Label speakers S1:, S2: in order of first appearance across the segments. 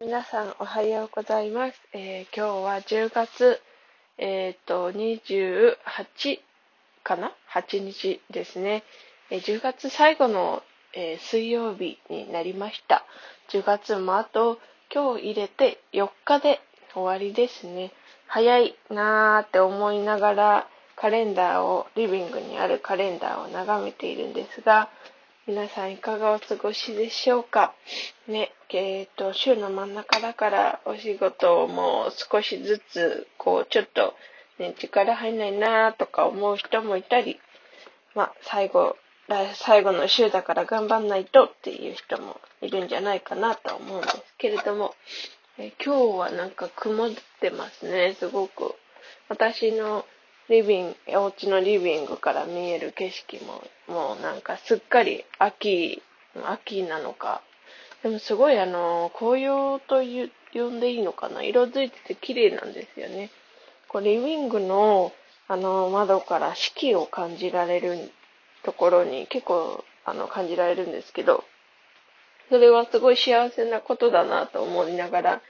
S1: 皆さんおはようございます。えー、今日は10月、え、ー、と、28かな ?8 日ですね。えー、10月最後の、え水曜日になりました。10月もあと今日入れて4日で終わりですね。早いなーって思いながらカレンダーを、リビングにあるカレンダーを眺めているんですが、皆さんいかがお過ごしでしょうか？ね、えっ、ー、と、週の真ん中だからお仕事をもう少しずつ、こう、ちょっと、ね、力入んないなとか思う人もいたり、まあ、最後、最後の週だから頑張んないとっていう人もいるんじゃないかなと思うんですけれども、え今日はなんか曇ってますね、すごく。私のリビング、お家のリビングから見える景色も、もうなんかすっかり秋、秋なのか。でもすごいあの、紅葉と呼んでいいのかな？色づいてて綺麗なんですよね。こうリビングのあの窓から四季を感じられるところに結構あの感じられるんですけど、それはすごい幸せなことだなと思いながら、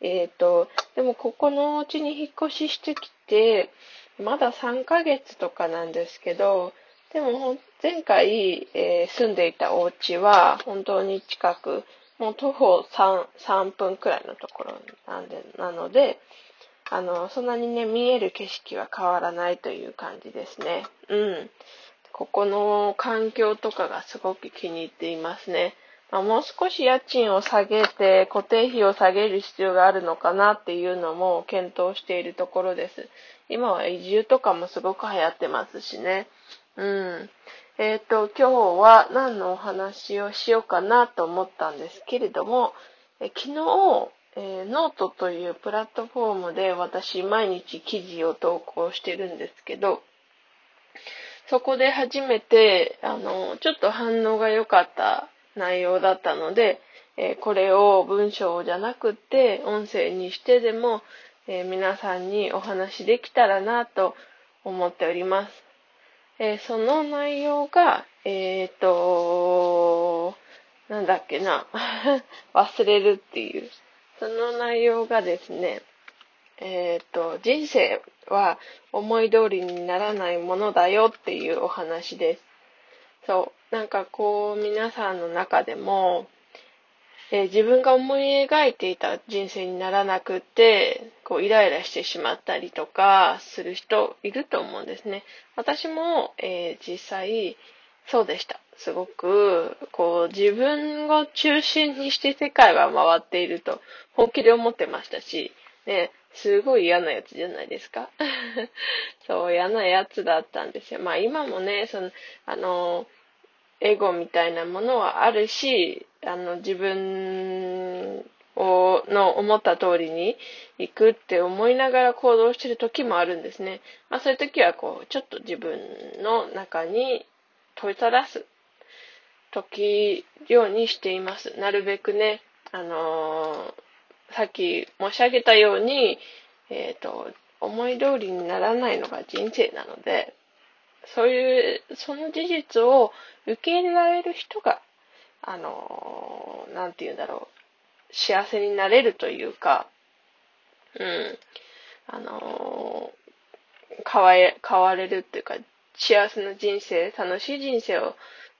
S1: えっ、ー、と、でもここのお家に引っ越ししてきて、まだ3ヶ月とかなんですけど、でも前回、えー、住んでいたお家は本当に近く、もう徒歩 3, 3分くらいのところなんで、なので、あの、そんなにね、見える景色は変わらないという感じですね。うん。ここの環境とかがすごく気に入っていますね。まあ、もう少し家賃を下げて固定費を下げる必要があるのかなっていうのも検討しているところです。今は移住とかもすごく流行ってますしね。うん。えっ、ー、と、今日は何のお話をしようかなと思ったんですけれども、え昨日、えー、ノートというプラットフォームで私毎日記事を投稿してるんですけど、そこで初めて、あの、ちょっと反応が良かった内容だったので、えこれを文章じゃなくって音声にしてでも、え皆さんにお話できたらなと思っております。えその内容が、えっ、ー、と、なんだっけな、忘れるっていう。その内容がですね、えっ、ー、と、人生は思い通りにならないものだよっていうお話です。そう。なんかこう、皆さんの中でも、えー、自分が思い描いていた人生にならなくて、こう、イライラしてしまったりとかする人いると思うんですね。私も、えー、実際、そうでした。すごく、こう、自分を中心にして世界は回っていると本気で思ってましたし、ね、すごい嫌なやつじゃないですか。そう、嫌なやつだったんですよ。まあ今もね、その、あの、エゴみたいなものはあるし、あの、自分を、の思った通りに行くって思いながら行動してる時もあるんですね。まあそういう時はこう、ちょっと自分の中に問いただす時ようにしています。なるべくね、あのー、さっき申し上げたように、えっ、ー、と、思い通りにならないのが人生なので、そういう、その事実を受け入れられる人が、あの、なんて言うんだろう、幸せになれるというか、うん、あの、変われ、変われるっていうか、幸せな人生、楽しい人生を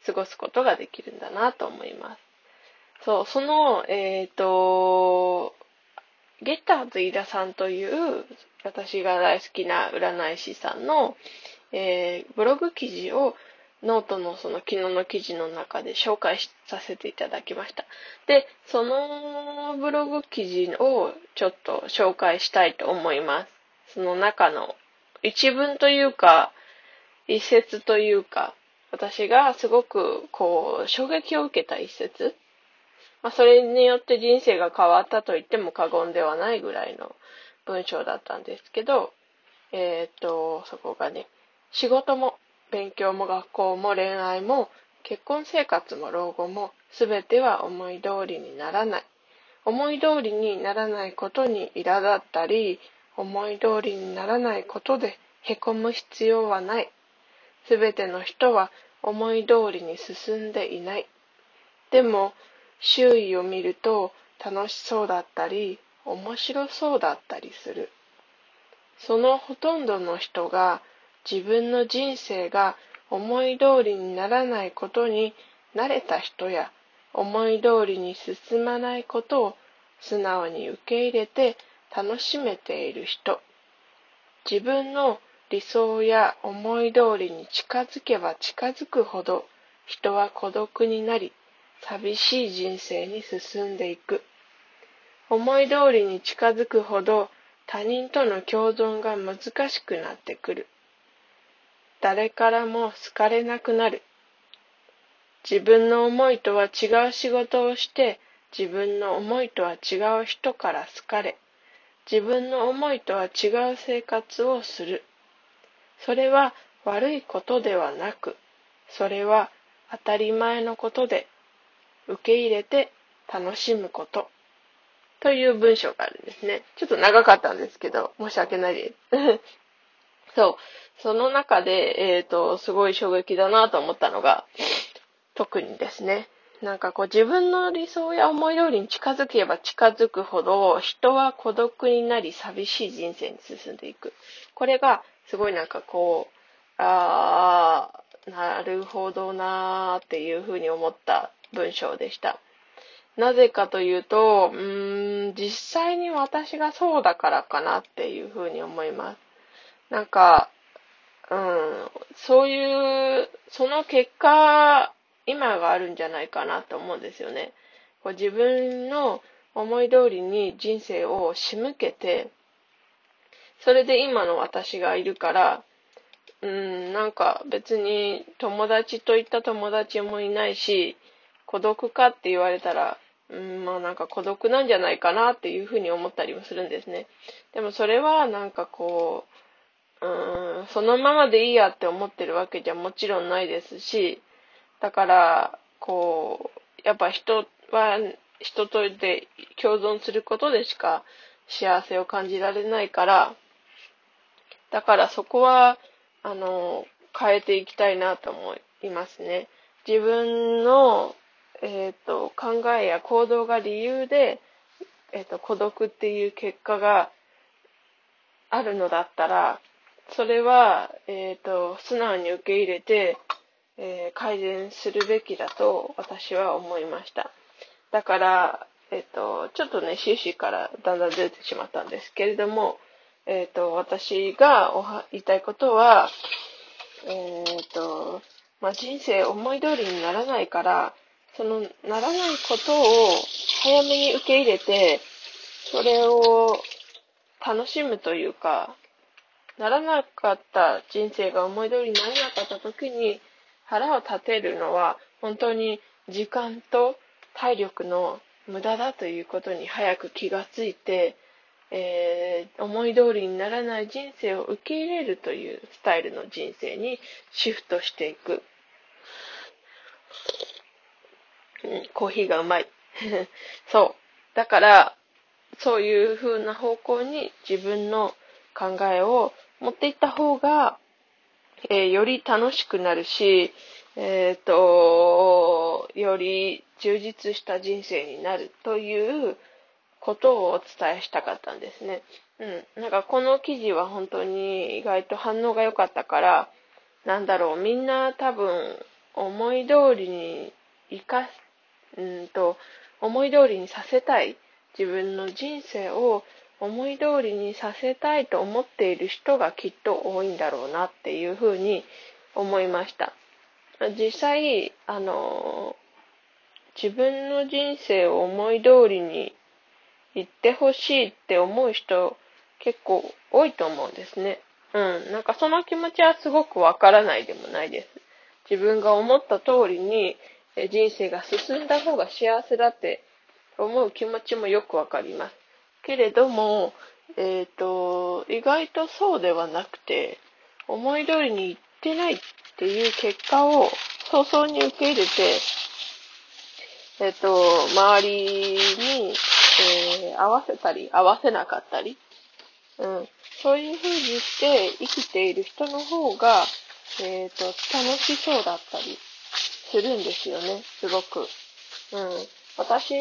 S1: 過ごすことができるんだなと思います。そう、その、えっ、ー、と、ゲッターズ飯田さんという私が大好きな占い師さんの、えー、ブログ記事をノートのその昨日の記事の中で紹介させていただきました。で、そのブログ記事をちょっと紹介したいと思います。その中の一文というか、一節というか、私がすごくこう衝撃を受けた一節。まあ、それによって人生が変わったと言っても過言ではないぐらいの文章だったんですけど、えっ、と、そこがね、仕事も勉強も学校も恋愛も結婚生活も老後も全ては思い通りにならない。思い通りにならないことに苛立ったり、思い通りにならないことで凹む必要はない。全ての人は思い通りに進んでいない。でも、周囲を見ると楽しそうだったり、面白そうだったりする。そのほとんどの人が自分の人生が思い通りにならないことに慣れた人や思い通りに進まないことを素直に受け入れて楽しめている人。自分の理想や思い通りに近づけば近づくほど人は孤独になり寂しい人生に進んでいく。思い通りに近づくほど他人との共存が難しくなってくる。誰からも好かれなくなる。自分の思いとは違う仕事をして自分の思いとは違う人から好かれ、自分の思いとは違う生活をする。それは悪いことではなく、それは当たり前のことで、受け入れて楽しむこと。という文章があるんですね。ちょっと長かったんですけど、申し訳ないです。そう。その中で、えっ、ー、と、すごい衝撃だなと思ったのが、特にですね、なんかこう自分の理想や思い通りに近づけば近づくほど人は孤独になり寂しい人生に進んでいく。これがすごいなんかこう、ああ、なるほどなーっていうふうに思った文章でした。なぜかというと、うーん、実際に私がそうだからかなっていうふうに思います。なんか、うん、そういう、その結果、今があるんじゃないかなと思うんですよね。こう自分の思い通りに人生を仕向けて、それで今の私がいるから、うん、なんか別に友達といった友達もいないし、孤独かって言われたら、うん、まあなんか孤独なんじゃないかなっていうふうに思ったりもするんですね。でもそれはなんかこう、うん、そのままでいいやって思ってるわけじゃもちろんないですし、だから、こう、やっぱ人は人とで共存することでしか幸せを感じられないから、だからそこは、あの、変えていきたいなと思いますね。自分の、えっ、ー、と、考えや行動が理由で、えっ、ー、と、孤独っていう結果があるのだったら、それは、えっ、ー、と、素直に受け入れて、えー、改善するべきだと私は思いました。だから、えっ、ー、と、ちょっとね、終始からだんだん出てしまったんですけれども、えっ、と、私がおは言いたいことは、えっ、と、まあ、人生思い通りにならないから、そのならないことを早めに受け入れて、それを楽しむというか、ならなかった人生が思い通りにならなかった時に、腹を立てるのは本当に時間と体力の無駄だということに早く気がついて、えー、思い通りにならない人生を受け入れるというスタイルの人生にシフトしていく。コーヒーがうまい。そう。だから、そういう風な方向に自分の考えを持っていった方がえー、より楽しくなるし、えっ、ー、と、より充実した人生になるということをお伝えしたかったんですね。うん。なんかこの記事は本当に意外と反応が良かったから、なんだろう、みんな多分思い通りに生かす、うんと、思い通りにさせたい自分の人生を思い通りにさせたいと思っている人がきっと多いんだろうなっていうふうに思いました。実際、あの、自分の人生を思い通りに行ってほしいって思う人結構多いと思うんですね。うん。なんかその気持ちはすごくわからないでもないです。自分が思った通りに人生が進んだ方が幸せだって思う気持ちもよくわかります。けれども、えっ、ー、と、意外とそうではなくて、思い通りにいってないっていう結果を早々に受け入れて、えっ、ー、と、周りに、えー、合わせたり、合わせなかったり、うん、そういう風にして生きている人の方が、えっ、と、楽しそうだったりするんですよね、すごく。うん。私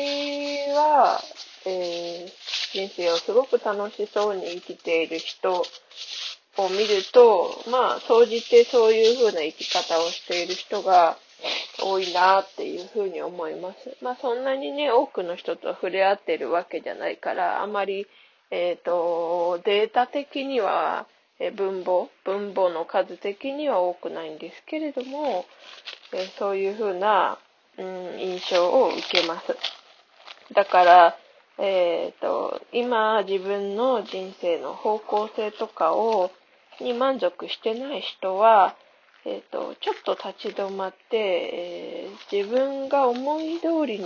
S1: は、えー、人生をすごく楽しそうに生きている人を見ると、まあ、総じてそういう風な生き方をしている人が多いなっていう風に思います。まあ、そんなにね、多くの人と触れ合ってるわけじゃないから、あまり、えっ、ー、と、データ的には、え分母、分母の数的には多くないんですけれども、えそういう風な、うん、印象を受けます。だから、えっ、ー、と、今自分の人生の方向性とかをに満足してない人は、えっ、ー、と、ちょっと立ち止まって、えー、自分が思い通りに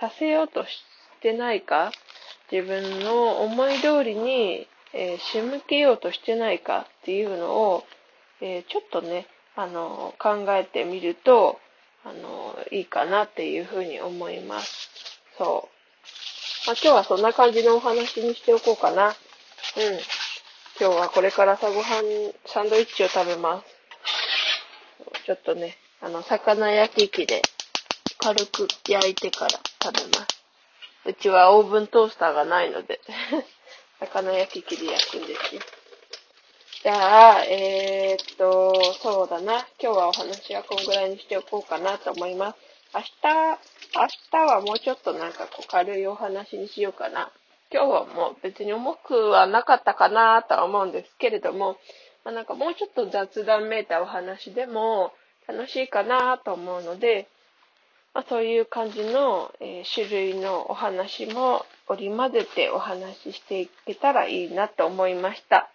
S1: させようとしてないか、自分の思い通りに、えー、仕向けようとしてないかっていうのを、えちょっとね、あの、考えてみると、あの、いいかなっていうふうに思います。そう。まあ、今日はそんな感じのお話にしておこうかな。うん。今日はこれから朝ごはん、サンドイッチを食べます。ちょっとね、あの、魚焼き器で軽く焼いてから食べます。うちはオーブントースターがないので 魚焼き器で焼くんですよ。じゃあ、えー、っと、そうだな。今日はお話はこんぐらいにしておこうかなと思います。明日、明日はもうちょっとなんかこう軽いお話にしようかな。今日はもう別に重くはなかったかなとは思うんですけれども、まあ、なんかもうちょっと雑談めいたお話でも楽しいかなと思うので、まあ、そういう感じの、えー、種類のお話も織り交ぜてお話ししていけたらいいなと思いました。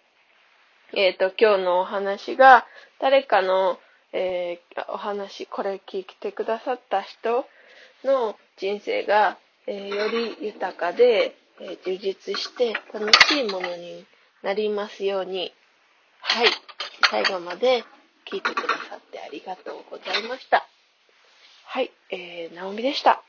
S1: えっ、ー、と、今日のお話が、誰かの、えー、お話、これ聞いてくださった人の人生が、えー、より豊かで、え充実して楽しいものになりますように。はい。最後まで聞いてくださってありがとうございました。はい。えー、ナオミでした。